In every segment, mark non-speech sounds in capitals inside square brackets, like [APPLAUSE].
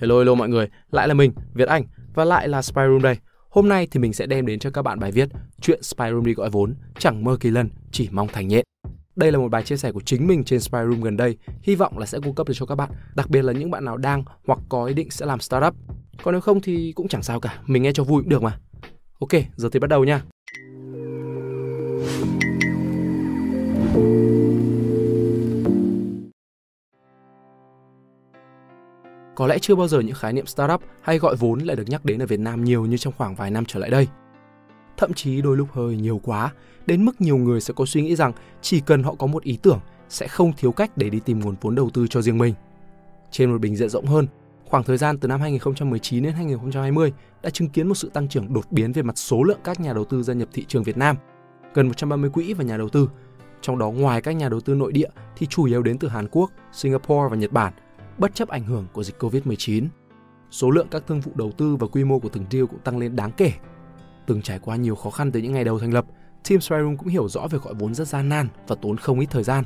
Hello hello mọi người, lại là mình, Việt Anh và lại là Spyroom đây. Hôm nay thì mình sẽ đem đến cho các bạn bài viết Chuyện Spyroom đi gọi vốn, chẳng mơ kỳ lân, chỉ mong thành nhện. Đây là một bài chia sẻ của chính mình trên Spyroom gần đây, hy vọng là sẽ cung cấp được cho các bạn, đặc biệt là những bạn nào đang hoặc có ý định sẽ làm startup. Còn nếu không thì cũng chẳng sao cả, mình nghe cho vui cũng được mà. Ok, giờ thì bắt đầu nha. Có lẽ chưa bao giờ những khái niệm startup hay gọi vốn lại được nhắc đến ở Việt Nam nhiều như trong khoảng vài năm trở lại đây. Thậm chí đôi lúc hơi nhiều quá, đến mức nhiều người sẽ có suy nghĩ rằng chỉ cần họ có một ý tưởng sẽ không thiếu cách để đi tìm nguồn vốn đầu tư cho riêng mình. Trên một bình diện rộng hơn, khoảng thời gian từ năm 2019 đến 2020 đã chứng kiến một sự tăng trưởng đột biến về mặt số lượng các nhà đầu tư gia nhập thị trường Việt Nam. Gần 130 quỹ và nhà đầu tư, trong đó ngoài các nhà đầu tư nội địa thì chủ yếu đến từ Hàn Quốc, Singapore và Nhật Bản – bất chấp ảnh hưởng của dịch Covid-19. Số lượng các thương vụ đầu tư và quy mô của từng deal cũng tăng lên đáng kể. Từng trải qua nhiều khó khăn từ những ngày đầu thành lập, Team Spyroom cũng hiểu rõ về gọi vốn rất gian nan và tốn không ít thời gian.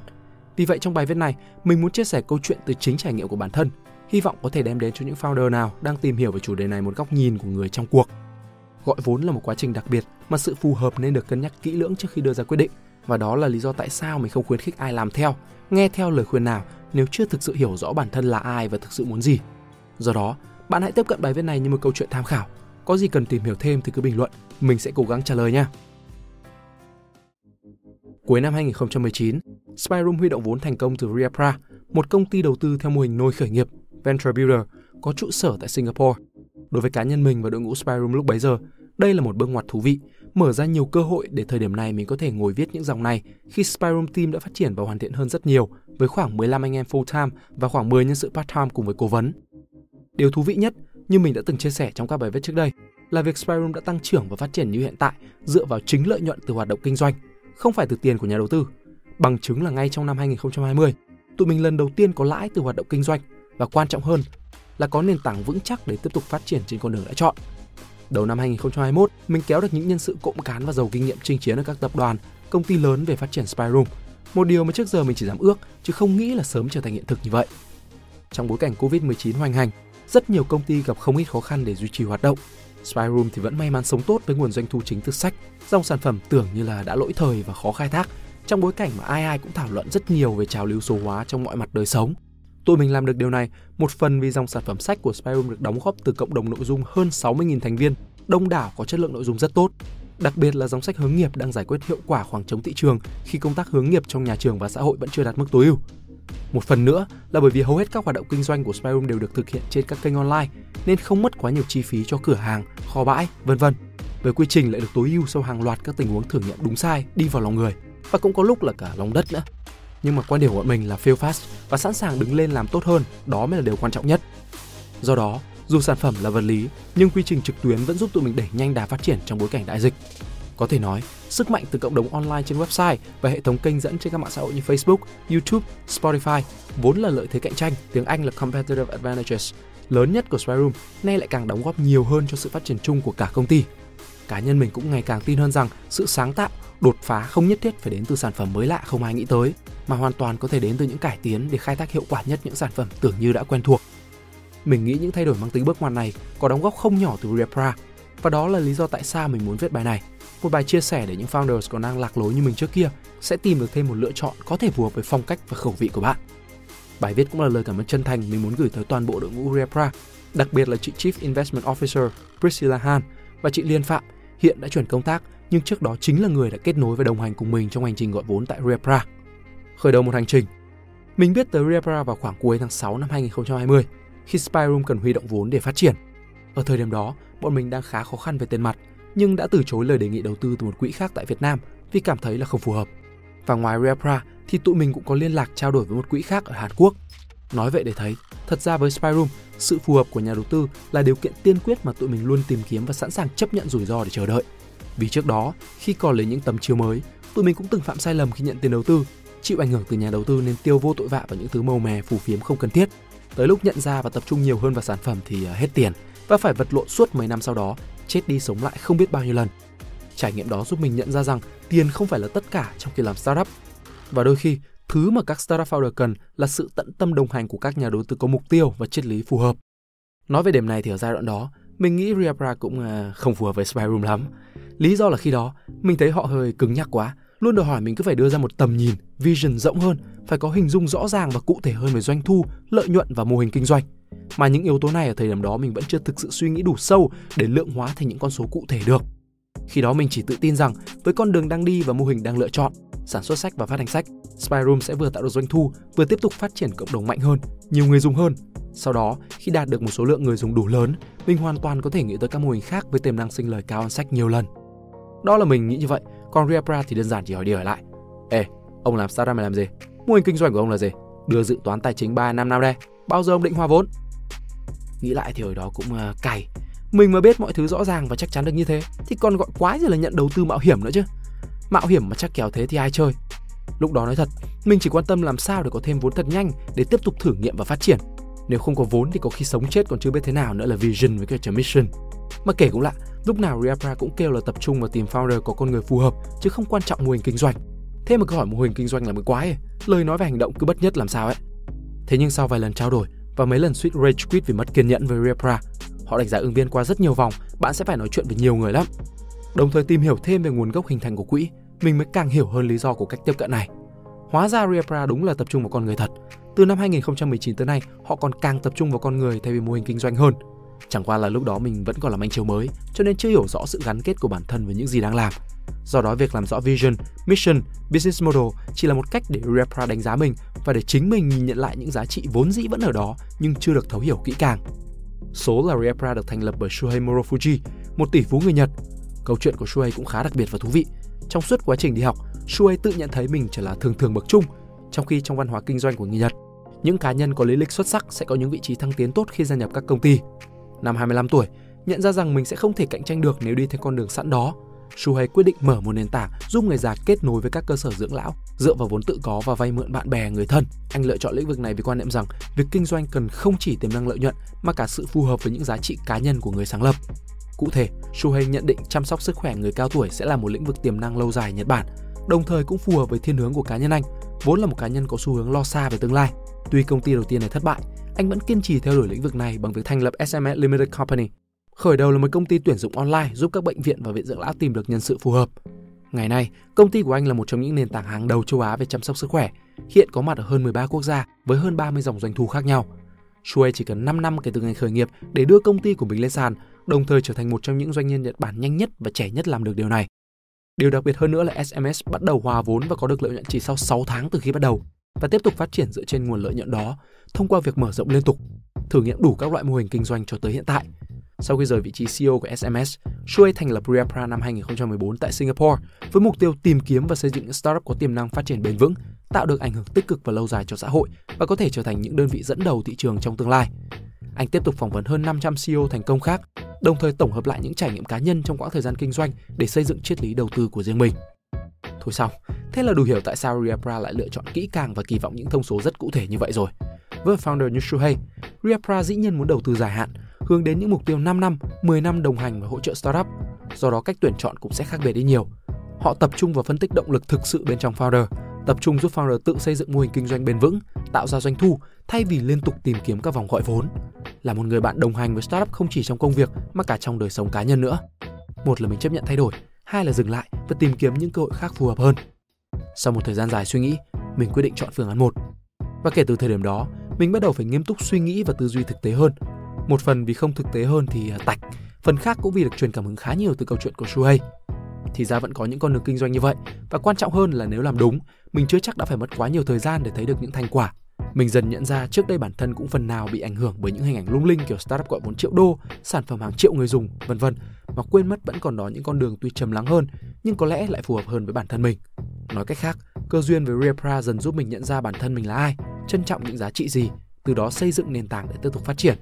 Vì vậy trong bài viết này, mình muốn chia sẻ câu chuyện từ chính trải nghiệm của bản thân, hy vọng có thể đem đến cho những founder nào đang tìm hiểu về chủ đề này một góc nhìn của người trong cuộc. Gọi vốn là một quá trình đặc biệt mà sự phù hợp nên được cân nhắc kỹ lưỡng trước khi đưa ra quyết định và đó là lý do tại sao mình không khuyến khích ai làm theo, nghe theo lời khuyên nào nếu chưa thực sự hiểu rõ bản thân là ai và thực sự muốn gì. Do đó, bạn hãy tiếp cận bài viết này như một câu chuyện tham khảo. Có gì cần tìm hiểu thêm thì cứ bình luận, mình sẽ cố gắng trả lời nha. Cuối năm 2019, Spyroom huy động vốn thành công từ Riapra, một công ty đầu tư theo mô hình nôi khởi nghiệp, Venture Builder, có trụ sở tại Singapore. Đối với cá nhân mình và đội ngũ Spyroom lúc bấy giờ, đây là một bước ngoặt thú vị, mở ra nhiều cơ hội để thời điểm này mình có thể ngồi viết những dòng này khi Spyroom Team đã phát triển và hoàn thiện hơn rất nhiều với khoảng 15 anh em full time và khoảng 10 nhân sự part time cùng với cố vấn. Điều thú vị nhất, như mình đã từng chia sẻ trong các bài viết trước đây, là việc Spyroom đã tăng trưởng và phát triển như hiện tại dựa vào chính lợi nhuận từ hoạt động kinh doanh, không phải từ tiền của nhà đầu tư. Bằng chứng là ngay trong năm 2020, tụi mình lần đầu tiên có lãi từ hoạt động kinh doanh và quan trọng hơn là có nền tảng vững chắc để tiếp tục phát triển trên con đường đã chọn. Đầu năm 2021, mình kéo được những nhân sự cộng cán và giàu kinh nghiệm chinh chiến ở các tập đoàn, công ty lớn về phát triển Spyroom. Một điều mà trước giờ mình chỉ dám ước, chứ không nghĩ là sớm trở thành hiện thực như vậy. Trong bối cảnh Covid-19 hoành hành, rất nhiều công ty gặp không ít khó khăn để duy trì hoạt động. Spyroom thì vẫn may mắn sống tốt với nguồn doanh thu chính từ sách, dòng sản phẩm tưởng như là đã lỗi thời và khó khai thác, trong bối cảnh mà ai ai cũng thảo luận rất nhiều về trào lưu số hóa trong mọi mặt đời sống. Tụi mình làm được điều này một phần vì dòng sản phẩm sách của Spyroom được đóng góp từ cộng đồng nội dung hơn 60.000 thành viên, đông đảo có chất lượng nội dung rất tốt. Đặc biệt là dòng sách hướng nghiệp đang giải quyết hiệu quả khoảng trống thị trường khi công tác hướng nghiệp trong nhà trường và xã hội vẫn chưa đạt mức tối ưu. Một phần nữa là bởi vì hầu hết các hoạt động kinh doanh của Spyroom đều được thực hiện trên các kênh online nên không mất quá nhiều chi phí cho cửa hàng, kho bãi, vân vân. Với quy trình lại được tối ưu sau hàng loạt các tình huống thử nghiệm đúng sai đi vào lòng người và cũng có lúc là cả lòng đất nữa nhưng mà quan điểm của bọn mình là fail fast và sẵn sàng đứng lên làm tốt hơn, đó mới là điều quan trọng nhất. Do đó, dù sản phẩm là vật lý, nhưng quy trình trực tuyến vẫn giúp tụi mình đẩy nhanh đà phát triển trong bối cảnh đại dịch. Có thể nói, sức mạnh từ cộng đồng online trên website và hệ thống kênh dẫn trên các mạng xã hội như Facebook, YouTube, Spotify vốn là lợi thế cạnh tranh, tiếng Anh là competitive advantages lớn nhất của Spyroom, nay lại càng đóng góp nhiều hơn cho sự phát triển chung của cả công ty. Cá nhân mình cũng ngày càng tin hơn rằng sự sáng tạo, đột phá không nhất thiết phải đến từ sản phẩm mới lạ không ai nghĩ tới, mà hoàn toàn có thể đến từ những cải tiến để khai thác hiệu quả nhất những sản phẩm tưởng như đã quen thuộc. Mình nghĩ những thay đổi mang tính bước ngoặt này có đóng góp không nhỏ từ Repra, và đó là lý do tại sao mình muốn viết bài này. Một bài chia sẻ để những founders còn đang lạc lối như mình trước kia sẽ tìm được thêm một lựa chọn có thể phù hợp với phong cách và khẩu vị của bạn. Bài viết cũng là lời cảm ơn chân thành mình muốn gửi tới toàn bộ đội ngũ Repra, đặc biệt là chị Chief Investment Officer Priscilla Han và chị Liên Phạm, hiện đã chuyển công tác nhưng trước đó chính là người đã kết nối và đồng hành cùng mình trong hành trình gọi vốn tại Repra khởi đầu một hành trình. Mình biết tới Repra vào khoảng cuối tháng 6 năm 2020, khi Spyroom cần huy động vốn để phát triển. Ở thời điểm đó, bọn mình đang khá khó khăn về tiền mặt, nhưng đã từ chối lời đề nghị đầu tư từ một quỹ khác tại Việt Nam vì cảm thấy là không phù hợp. Và ngoài Repra thì tụi mình cũng có liên lạc trao đổi với một quỹ khác ở Hàn Quốc. Nói vậy để thấy, thật ra với Spyroom, sự phù hợp của nhà đầu tư là điều kiện tiên quyết mà tụi mình luôn tìm kiếm và sẵn sàng chấp nhận rủi ro để chờ đợi. Vì trước đó, khi còn lấy những tấm chiếu mới, tụi mình cũng từng phạm sai lầm khi nhận tiền đầu tư chịu ảnh hưởng từ nhà đầu tư nên tiêu vô tội vạ vào những thứ màu mè phù phiếm không cần thiết. Tới lúc nhận ra và tập trung nhiều hơn vào sản phẩm thì à, hết tiền và phải vật lộn suốt mấy năm sau đó, chết đi sống lại không biết bao nhiêu lần. Trải nghiệm đó giúp mình nhận ra rằng tiền không phải là tất cả trong khi làm startup. Và đôi khi, thứ mà các startup founder cần là sự tận tâm đồng hành của các nhà đầu tư có mục tiêu và triết lý phù hợp. Nói về điểm này thì ở giai đoạn đó, mình nghĩ Riabra cũng à, không phù hợp với Spy Room lắm. Lý do là khi đó, mình thấy họ hơi cứng nhắc quá, luôn đòi hỏi mình cứ phải đưa ra một tầm nhìn, vision rộng hơn, phải có hình dung rõ ràng và cụ thể hơn về doanh thu, lợi nhuận và mô hình kinh doanh. Mà những yếu tố này ở thời điểm đó mình vẫn chưa thực sự suy nghĩ đủ sâu để lượng hóa thành những con số cụ thể được. Khi đó mình chỉ tự tin rằng với con đường đang đi và mô hình đang lựa chọn, sản xuất sách và phát hành sách, Spyroom sẽ vừa tạo được doanh thu, vừa tiếp tục phát triển cộng đồng mạnh hơn, nhiều người dùng hơn. Sau đó, khi đạt được một số lượng người dùng đủ lớn, mình hoàn toàn có thể nghĩ tới các mô hình khác với tiềm năng sinh lời cao hơn sách nhiều lần. Đó là mình nghĩ như vậy, còn Riapra thì đơn giản chỉ hỏi đi hỏi lại. Ê, ông làm startup này làm gì? Mô hình kinh doanh của ông là gì? Đưa dự toán tài chính 3 năm năm đây. Bao giờ ông định hòa vốn? Nghĩ lại thì hồi đó cũng uh, cày. Mình mà biết mọi thứ rõ ràng và chắc chắn được như thế thì còn gọi quái gì là nhận đầu tư mạo hiểm nữa chứ. Mạo hiểm mà chắc kéo thế thì ai chơi? Lúc đó nói thật, mình chỉ quan tâm làm sao để có thêm vốn thật nhanh để tiếp tục thử nghiệm và phát triển. Nếu không có vốn thì có khi sống chết còn chưa biết thế nào nữa là vision với cái mission. Mà kể cũng lạ, lúc nào Riapra cũng kêu là tập trung vào tìm founder có con người phù hợp chứ không quan trọng mô hình kinh doanh. Thế mà câu hỏi mô hình kinh doanh là mới quái ấy. lời nói và hành động cứ bất nhất làm sao ấy. Thế nhưng sau vài lần trao đổi và mấy lần suýt rage quit vì mất kiên nhẫn với Riapra, họ đánh giá ứng viên qua rất nhiều vòng, bạn sẽ phải nói chuyện với nhiều người lắm. Đồng thời tìm hiểu thêm về nguồn gốc hình thành của quỹ, mình mới càng hiểu hơn lý do của cách tiếp cận này. Hóa ra Riapra đúng là tập trung vào con người thật. Từ năm 2019 tới nay, họ còn càng tập trung vào con người thay vì mô hình kinh doanh hơn. Chẳng qua là lúc đó mình vẫn còn làm anh chiếu mới, cho nên chưa hiểu rõ sự gắn kết của bản thân với những gì đang làm. Do đó việc làm rõ vision, mission, business model chỉ là một cách để Repra đánh giá mình và để chính mình nhìn nhận lại những giá trị vốn dĩ vẫn ở đó nhưng chưa được thấu hiểu kỹ càng. Số là Repra được thành lập bởi Shuhei Morofuji, một tỷ phú người Nhật. Câu chuyện của Shuhei cũng khá đặc biệt và thú vị. Trong suốt quá trình đi học, Shuei tự nhận thấy mình chỉ là thường thường bậc trung, trong khi trong văn hóa kinh doanh của người Nhật, những cá nhân có lý lịch xuất sắc sẽ có những vị trí thăng tiến tốt khi gia nhập các công ty. Năm 25 tuổi, nhận ra rằng mình sẽ không thể cạnh tranh được nếu đi theo con đường sẵn đó. Shuhei quyết định mở một nền tảng giúp người già kết nối với các cơ sở dưỡng lão dựa vào vốn tự có và vay mượn bạn bè người thân. Anh lựa chọn lĩnh vực này vì quan niệm rằng việc kinh doanh cần không chỉ tiềm năng lợi nhuận mà cả sự phù hợp với những giá trị cá nhân của người sáng lập. Cụ thể, Shuhei nhận định chăm sóc sức khỏe người cao tuổi sẽ là một lĩnh vực tiềm năng lâu dài Nhật Bản, đồng thời cũng phù hợp với thiên hướng của cá nhân anh, vốn là một cá nhân có xu hướng lo xa về tương lai. Tuy công ty đầu tiên này thất bại, anh vẫn kiên trì theo đuổi lĩnh vực này bằng việc thành lập SMS Limited Company. Khởi đầu là một công ty tuyển dụng online giúp các bệnh viện và viện dưỡng lão tìm được nhân sự phù hợp. Ngày nay, công ty của anh là một trong những nền tảng hàng đầu châu Á về chăm sóc sức khỏe, hiện có mặt ở hơn 13 quốc gia với hơn 30 dòng doanh thu khác nhau. Shuei chỉ cần 5 năm kể từ ngày khởi nghiệp để đưa công ty của mình lên sàn đồng thời trở thành một trong những doanh nhân Nhật Bản nhanh nhất và trẻ nhất làm được điều này. Điều đặc biệt hơn nữa là SMS bắt đầu hòa vốn và có được lợi nhuận chỉ sau 6 tháng từ khi bắt đầu và tiếp tục phát triển dựa trên nguồn lợi nhuận đó thông qua việc mở rộng liên tục, thử nghiệm đủ các loại mô hình kinh doanh cho tới hiện tại. Sau khi rời vị trí CEO của SMS, Shui thành lập Riapra năm 2014 tại Singapore với mục tiêu tìm kiếm và xây dựng những startup có tiềm năng phát triển bền vững, tạo được ảnh hưởng tích cực và lâu dài cho xã hội và có thể trở thành những đơn vị dẫn đầu thị trường trong tương lai. Anh tiếp tục phỏng vấn hơn 500 CEO thành công khác đồng thời tổng hợp lại những trải nghiệm cá nhân trong quãng thời gian kinh doanh để xây dựng triết lý đầu tư của riêng mình. Thôi xong, thế là đủ hiểu tại sao Riapra lại lựa chọn kỹ càng và kỳ vọng những thông số rất cụ thể như vậy rồi. Với founder như Shuhei, Riapra dĩ nhiên muốn đầu tư dài hạn, hướng đến những mục tiêu 5 năm, 10 năm đồng hành và hỗ trợ startup. Do đó cách tuyển chọn cũng sẽ khác biệt đi nhiều. Họ tập trung vào phân tích động lực thực sự bên trong founder, tập trung giúp founder tự xây dựng mô hình kinh doanh bền vững, tạo ra doanh thu thay vì liên tục tìm kiếm các vòng gọi vốn là một người bạn đồng hành với startup không chỉ trong công việc mà cả trong đời sống cá nhân nữa. Một là mình chấp nhận thay đổi, hai là dừng lại và tìm kiếm những cơ hội khác phù hợp hơn. Sau một thời gian dài suy nghĩ, mình quyết định chọn phương án 1. Và kể từ thời điểm đó, mình bắt đầu phải nghiêm túc suy nghĩ và tư duy thực tế hơn. Một phần vì không thực tế hơn thì à, tạch, phần khác cũng vì được truyền cảm hứng khá nhiều từ câu chuyện của Shuhei. Thì ra vẫn có những con đường kinh doanh như vậy và quan trọng hơn là nếu làm đúng, mình chưa chắc đã phải mất quá nhiều thời gian để thấy được những thành quả mình dần nhận ra trước đây bản thân cũng phần nào bị ảnh hưởng bởi những hình ảnh lung linh kiểu startup gọi 4 triệu đô, sản phẩm hàng triệu người dùng, vân vân, mà quên mất vẫn còn đó những con đường tuy trầm lắng hơn nhưng có lẽ lại phù hợp hơn với bản thân mình. Nói cách khác, cơ duyên với Reapra dần giúp mình nhận ra bản thân mình là ai, trân trọng những giá trị gì, từ đó xây dựng nền tảng để tiếp tục phát triển.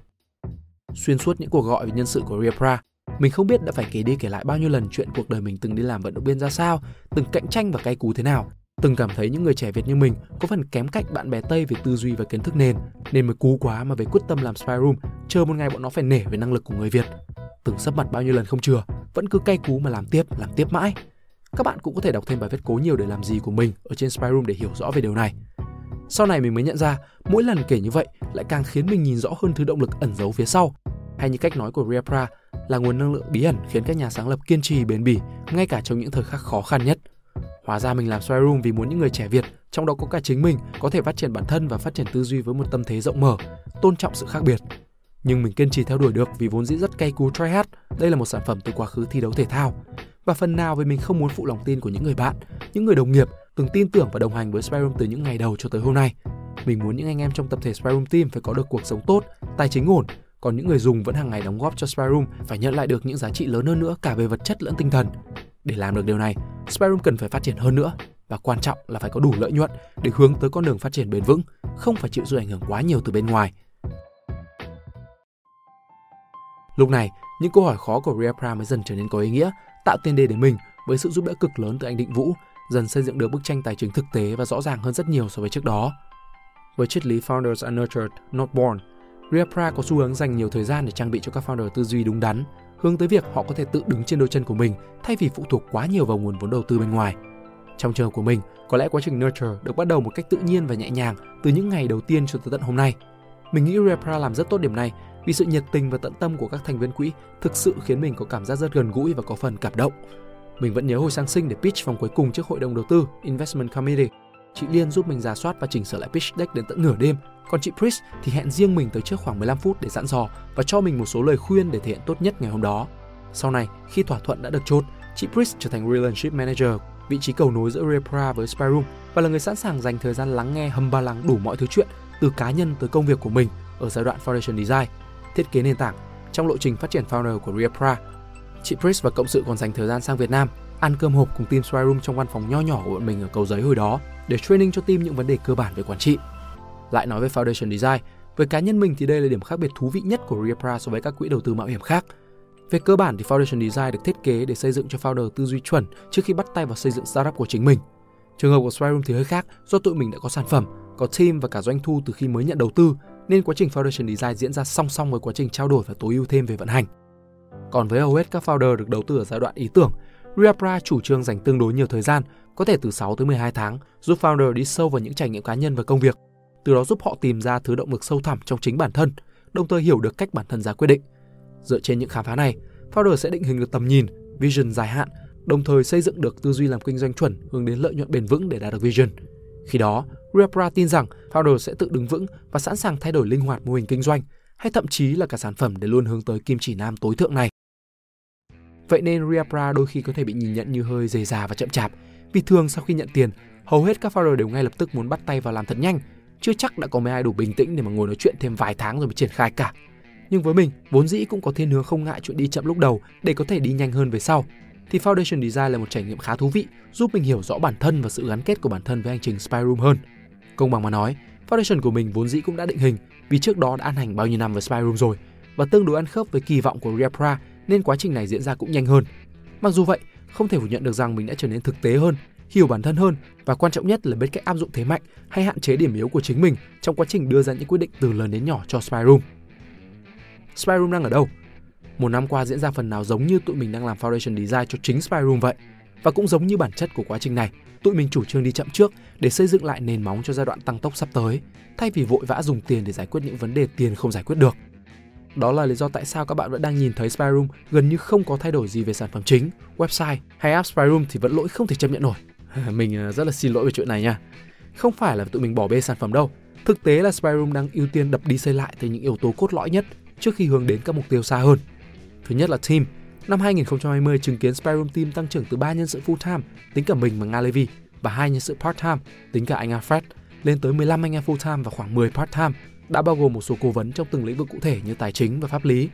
Xuyên suốt những cuộc gọi về nhân sự của Reapra, mình không biết đã phải kể đi kể lại bao nhiêu lần chuyện cuộc đời mình từng đi làm vận động viên ra sao, từng cạnh tranh và cay cú thế nào từng cảm thấy những người trẻ Việt như mình có phần kém cạnh bạn bè Tây về tư duy và kiến thức nền, nên mới cú quá mà về quyết tâm làm spy room, chờ một ngày bọn nó phải nể về năng lực của người Việt. Từng sắp mặt bao nhiêu lần không chừa, vẫn cứ cay cú mà làm tiếp, làm tiếp mãi. Các bạn cũng có thể đọc thêm bài viết cố nhiều để làm gì của mình ở trên spy room để hiểu rõ về điều này. Sau này mình mới nhận ra, mỗi lần kể như vậy lại càng khiến mình nhìn rõ hơn thứ động lực ẩn giấu phía sau. hay như cách nói của Riapra là nguồn năng lượng bí ẩn khiến các nhà sáng lập kiên trì bền bỉ ngay cả trong những thời khắc khó khăn nhất. Hóa ra mình làm Spy Room vì muốn những người trẻ Việt, trong đó có cả chính mình, có thể phát triển bản thân và phát triển tư duy với một tâm thế rộng mở, tôn trọng sự khác biệt. Nhưng mình kiên trì theo đuổi được vì vốn dĩ rất cay cú try hard, đây là một sản phẩm từ quá khứ thi đấu thể thao. Và phần nào vì mình không muốn phụ lòng tin của những người bạn, những người đồng nghiệp từng tin tưởng và đồng hành với Spyroom từ những ngày đầu cho tới hôm nay. Mình muốn những anh em trong tập thể Spyroom Team phải có được cuộc sống tốt, tài chính ổn, còn những người dùng vẫn hàng ngày đóng góp cho Spyroom phải nhận lại được những giá trị lớn hơn nữa cả về vật chất lẫn tinh thần. Để làm được điều này, Spy Room cần phải phát triển hơn nữa và quan trọng là phải có đủ lợi nhuận để hướng tới con đường phát triển bền vững, không phải chịu sự ảnh hưởng quá nhiều từ bên ngoài. Lúc này, những câu hỏi khó của Ria Prime mới dần trở nên có ý nghĩa, tạo tiền đề để mình với sự giúp đỡ cực lớn từ anh Định Vũ, dần xây dựng được bức tranh tài chính thực tế và rõ ràng hơn rất nhiều so với trước đó. Với triết lý Founders are nurtured, not born, Riapra có xu hướng dành nhiều thời gian để trang bị cho các founder tư duy đúng đắn, hướng tới việc họ có thể tự đứng trên đôi chân của mình thay vì phụ thuộc quá nhiều vào nguồn vốn đầu tư bên ngoài. Trong trường hợp của mình, có lẽ quá trình nurture được bắt đầu một cách tự nhiên và nhẹ nhàng từ những ngày đầu tiên cho tới tận hôm nay. Mình nghĩ Repra làm rất tốt điểm này vì sự nhiệt tình và tận tâm của các thành viên quỹ thực sự khiến mình có cảm giác rất gần gũi và có phần cảm động. Mình vẫn nhớ hồi sáng sinh để pitch vòng cuối cùng trước hội đồng đầu tư Investment Committee. Chị Liên giúp mình giả soát và chỉnh sửa lại pitch deck đến tận nửa đêm còn chị Pris thì hẹn riêng mình tới trước khoảng 15 phút để dặn dò và cho mình một số lời khuyên để thể hiện tốt nhất ngày hôm đó. Sau này, khi thỏa thuận đã được chốt, chị Pris trở thành Relationship Manager, vị trí cầu nối giữa Repra với Spyroom và là người sẵn sàng dành thời gian lắng nghe hầm ba lắng đủ mọi thứ chuyện từ cá nhân tới công việc của mình ở giai đoạn Foundation Design, thiết kế nền tảng trong lộ trình phát triển founder của Repra. Chị Pris và cộng sự còn dành thời gian sang Việt Nam ăn cơm hộp cùng team Spyroom trong văn phòng nho nhỏ của bọn mình ở cầu giấy hồi đó để training cho team những vấn đề cơ bản về quản trị. Lại nói về Foundation Design, với cá nhân mình thì đây là điểm khác biệt thú vị nhất của Reapra so với các quỹ đầu tư mạo hiểm khác. Về cơ bản thì Foundation Design được thiết kế để xây dựng cho founder tư duy chuẩn trước khi bắt tay vào xây dựng startup của chính mình. Trường hợp của Spyroom thì hơi khác do tụi mình đã có sản phẩm, có team và cả doanh thu từ khi mới nhận đầu tư nên quá trình Foundation Design diễn ra song song với quá trình trao đổi và tối ưu thêm về vận hành. Còn với hầu hết các founder được đầu tư ở giai đoạn ý tưởng, Reapra chủ trương dành tương đối nhiều thời gian, có thể từ 6 tới 12 tháng, giúp founder đi sâu vào những trải nghiệm cá nhân và công việc từ đó giúp họ tìm ra thứ động lực sâu thẳm trong chính bản thân, đồng thời hiểu được cách bản thân ra quyết định. Dựa trên những khám phá này, founder sẽ định hình được tầm nhìn, vision dài hạn, đồng thời xây dựng được tư duy làm kinh doanh chuẩn hướng đến lợi nhuận bền vững để đạt được vision. Khi đó, Repra tin rằng founder sẽ tự đứng vững và sẵn sàng thay đổi linh hoạt mô hình kinh doanh hay thậm chí là cả sản phẩm để luôn hướng tới kim chỉ nam tối thượng này. Vậy nên Riapra đôi khi có thể bị nhìn nhận như hơi dề già và chậm chạp, vì thường sau khi nhận tiền, hầu hết các founder đều ngay lập tức muốn bắt tay vào làm thật nhanh chưa chắc đã có mấy ai đủ bình tĩnh để mà ngồi nói chuyện thêm vài tháng rồi mới triển khai cả. Nhưng với mình, vốn dĩ cũng có thiên hướng không ngại chuyện đi chậm lúc đầu để có thể đi nhanh hơn về sau. Thì Foundation Design là một trải nghiệm khá thú vị, giúp mình hiểu rõ bản thân và sự gắn kết của bản thân với hành trình Spy Room hơn. Công bằng mà nói, Foundation của mình vốn dĩ cũng đã định hình vì trước đó đã ăn hành bao nhiêu năm với Spy Room rồi và tương đối ăn khớp với kỳ vọng của Riapra nên quá trình này diễn ra cũng nhanh hơn. Mặc dù vậy, không thể phủ nhận được rằng mình đã trở nên thực tế hơn hiểu bản thân hơn và quan trọng nhất là biết cách áp dụng thế mạnh hay hạn chế điểm yếu của chính mình trong quá trình đưa ra những quyết định từ lớn đến nhỏ cho Spyroom. Spyroom đang ở đâu? Một năm qua diễn ra phần nào giống như tụi mình đang làm Foundation Design cho chính Spyroom vậy. Và cũng giống như bản chất của quá trình này, tụi mình chủ trương đi chậm trước để xây dựng lại nền móng cho giai đoạn tăng tốc sắp tới, thay vì vội vã dùng tiền để giải quyết những vấn đề tiền không giải quyết được. Đó là lý do tại sao các bạn vẫn đang nhìn thấy Spyroom gần như không có thay đổi gì về sản phẩm chính, website hay app Spyroom thì vẫn lỗi không thể chấp nhận nổi. [LAUGHS] mình ờ, rất là xin lỗi về chuyện này nha. Không phải là tụi mình bỏ bê sản phẩm đâu. Thực tế là Spyroom đang ưu tiên đập đi xây lại từ những yếu tố cốt lõi nhất trước khi hướng đến các mục tiêu xa hơn. Thứ nhất là team. Năm 2020 chứng kiến Spyroom team tăng trưởng từ 3 nhân sự full time, tính cả mình và Nga Levy, và hai nhân sự part time, tính cả anh Alfred, lên tới 15 anh em full time và khoảng 10 part time, đã bao gồm một số cố vấn trong từng lĩnh vực cụ thể như tài chính và pháp lý.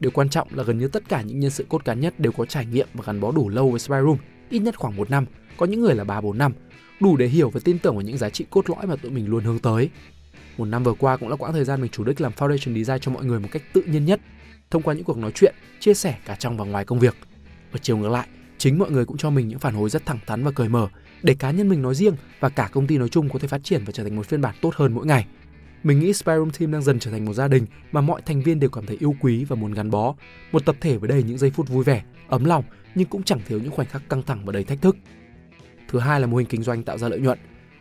Điều quan trọng là gần như tất cả những nhân sự cốt cán nhất đều có trải nghiệm và gắn bó đủ lâu với Spyroom, ít nhất khoảng một năm có những người là 3 4 năm, đủ để hiểu và tin tưởng vào những giá trị cốt lõi mà tụi mình luôn hướng tới. Một năm vừa qua cũng là quãng thời gian mình chủ đích làm foundation design cho mọi người một cách tự nhiên nhất, thông qua những cuộc nói chuyện, chia sẻ cả trong và ngoài công việc. Ở chiều ngược lại, chính mọi người cũng cho mình những phản hồi rất thẳng thắn và cởi mở để cá nhân mình nói riêng và cả công ty nói chung có thể phát triển và trở thành một phiên bản tốt hơn mỗi ngày. Mình nghĩ Spyroom Team đang dần trở thành một gia đình mà mọi thành viên đều cảm thấy yêu quý và muốn gắn bó. Một tập thể với đầy những giây phút vui vẻ, ấm lòng nhưng cũng chẳng thiếu những khoảnh khắc căng thẳng và đầy thách thức. Thứ hai là mô hình kinh doanh tạo ra lợi nhuận.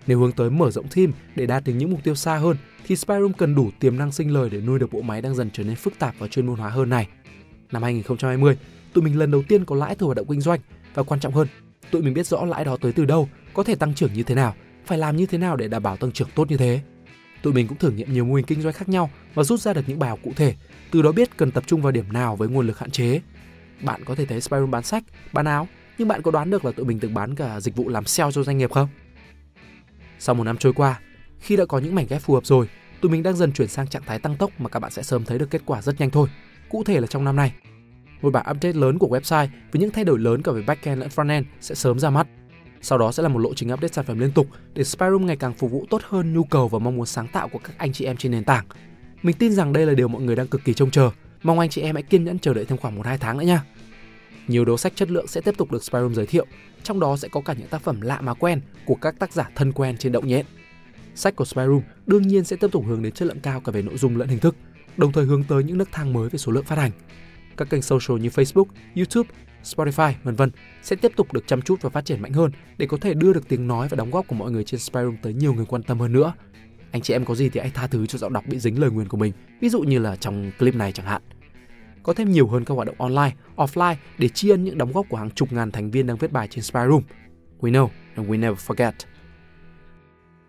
Nếu hướng tới mở rộng team để đạt được những mục tiêu xa hơn thì Spyroom cần đủ tiềm năng sinh lời để nuôi được bộ máy đang dần trở nên phức tạp và chuyên môn hóa hơn này. Năm 2020, tụi mình lần đầu tiên có lãi từ hoạt động kinh doanh và quan trọng hơn, tụi mình biết rõ lãi đó tới từ đâu, có thể tăng trưởng như thế nào, phải làm như thế nào để đảm bảo tăng trưởng tốt như thế. Tụi mình cũng thử nghiệm nhiều mô hình kinh doanh khác nhau và rút ra được những bài học cụ thể, từ đó biết cần tập trung vào điểm nào với nguồn lực hạn chế. Bạn có thể thấy Spyroom bán sách, bán áo, nhưng bạn có đoán được là tụi mình từng bán cả dịch vụ làm sale cho doanh nghiệp không? Sau một năm trôi qua, khi đã có những mảnh ghép phù hợp rồi, tụi mình đang dần chuyển sang trạng thái tăng tốc mà các bạn sẽ sớm thấy được kết quả rất nhanh thôi. Cụ thể là trong năm nay. Một bản update lớn của website với những thay đổi lớn cả về backend lẫn frontend sẽ sớm ra mắt. Sau đó sẽ là một lộ trình update sản phẩm liên tục để Spyroom ngày càng phục vụ tốt hơn nhu cầu và mong muốn sáng tạo của các anh chị em trên nền tảng. Mình tin rằng đây là điều mọi người đang cực kỳ trông chờ. Mong anh chị em hãy kiên nhẫn chờ đợi thêm khoảng 1-2 tháng nữa nha. Nhiều đầu sách chất lượng sẽ tiếp tục được Spyroom giới thiệu, trong đó sẽ có cả những tác phẩm lạ mà quen của các tác giả thân quen trên động nhện. Sách của Spyroom đương nhiên sẽ tiếp tục hướng đến chất lượng cao cả về nội dung lẫn hình thức, đồng thời hướng tới những nấc thang mới về số lượng phát hành. Các kênh social như Facebook, YouTube, Spotify, vân vân sẽ tiếp tục được chăm chút và phát triển mạnh hơn để có thể đưa được tiếng nói và đóng góp của mọi người trên Spyroom tới nhiều người quan tâm hơn nữa. Anh chị em có gì thì hãy tha thứ cho giọng đọc bị dính lời nguyền của mình, ví dụ như là trong clip này chẳng hạn có thêm nhiều hơn các hoạt động online, offline để tri ân những đóng góp của hàng chục ngàn thành viên đang viết bài trên Spyroom. We know and we never forget.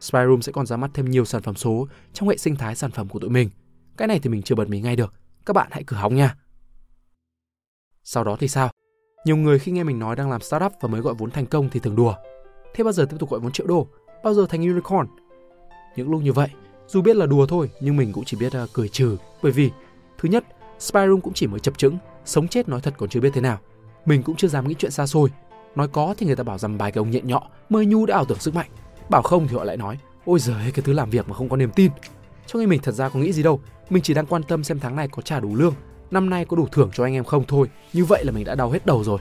Spyroom sẽ còn ra mắt thêm nhiều sản phẩm số trong hệ sinh thái sản phẩm của tụi mình. Cái này thì mình chưa bật mí ngay được. Các bạn hãy cứ hóng nha. Sau đó thì sao? Nhiều người khi nghe mình nói đang làm startup và mới gọi vốn thành công thì thường đùa. Thế bao giờ tiếp tục gọi vốn triệu đô? Bao giờ thành unicorn? Những lúc như vậy, dù biết là đùa thôi nhưng mình cũng chỉ biết uh, cười trừ bởi vì thứ nhất Spyroom cũng chỉ mới chập chững, sống chết nói thật còn chưa biết thế nào. Mình cũng chưa dám nghĩ chuyện xa xôi. Nói có thì người ta bảo rằng bài cái ông nhện nhọ, mời nhu đã ảo tưởng sức mạnh. Bảo không thì họ lại nói, ôi giời cái thứ làm việc mà không có niềm tin. Trong khi mình thật ra có nghĩ gì đâu, mình chỉ đang quan tâm xem tháng này có trả đủ lương, năm nay có đủ thưởng cho anh em không thôi. Như vậy là mình đã đau hết đầu rồi.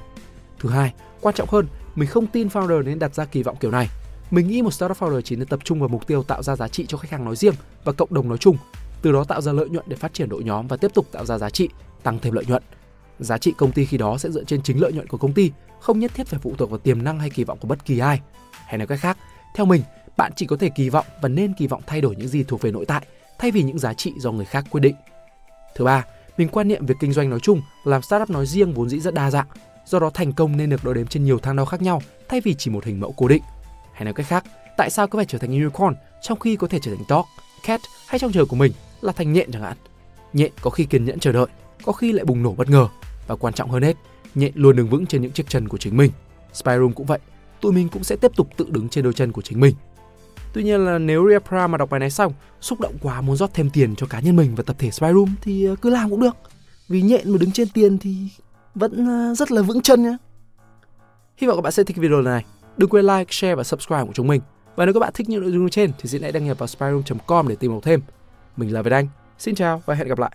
Thứ hai, quan trọng hơn, mình không tin founder nên đặt ra kỳ vọng kiểu này. Mình nghĩ một startup founder chỉ nên tập trung vào mục tiêu tạo ra giá trị cho khách hàng nói riêng và cộng đồng nói chung từ đó tạo ra lợi nhuận để phát triển đội nhóm và tiếp tục tạo ra giá trị, tăng thêm lợi nhuận. Giá trị công ty khi đó sẽ dựa trên chính lợi nhuận của công ty, không nhất thiết phải phụ thuộc vào tiềm năng hay kỳ vọng của bất kỳ ai. Hay nói cách khác, theo mình, bạn chỉ có thể kỳ vọng và nên kỳ vọng thay đổi những gì thuộc về nội tại thay vì những giá trị do người khác quyết định. Thứ ba, mình quan niệm việc kinh doanh nói chung, làm startup nói riêng vốn dĩ rất đa dạng, do đó thành công nên được đo đếm trên nhiều thang đo khác nhau thay vì chỉ một hình mẫu cố định. Hay nói cách khác, tại sao cứ phải trở thành unicorn trong khi có thể trở thành dog, cat hay trong trời của mình là thành nhện chẳng hạn. Nhện có khi kiên nhẫn chờ đợi, có khi lại bùng nổ bất ngờ và quan trọng hơn hết, nhện luôn đứng vững trên những chiếc chân của chính mình. Spyroom cũng vậy, tụi mình cũng sẽ tiếp tục tự đứng trên đôi chân của chính mình. Tuy nhiên là nếu Riapra mà đọc bài này xong, xúc động quá muốn rót thêm tiền cho cá nhân mình và tập thể Spyroom thì ờ, cứ làm cũng được. Vì nhện mà đứng trên tiền thì vẫn ờ, rất là vững chân nhá. Hy vọng các bạn sẽ thích video này. Đừng quên like, share và subscribe của chúng mình. Và nếu các bạn thích những nội dung trên thì xin hãy đăng nhập vào spyroom.com để tìm hiểu thêm. Mình là Việt Anh. Xin chào và hẹn gặp lại.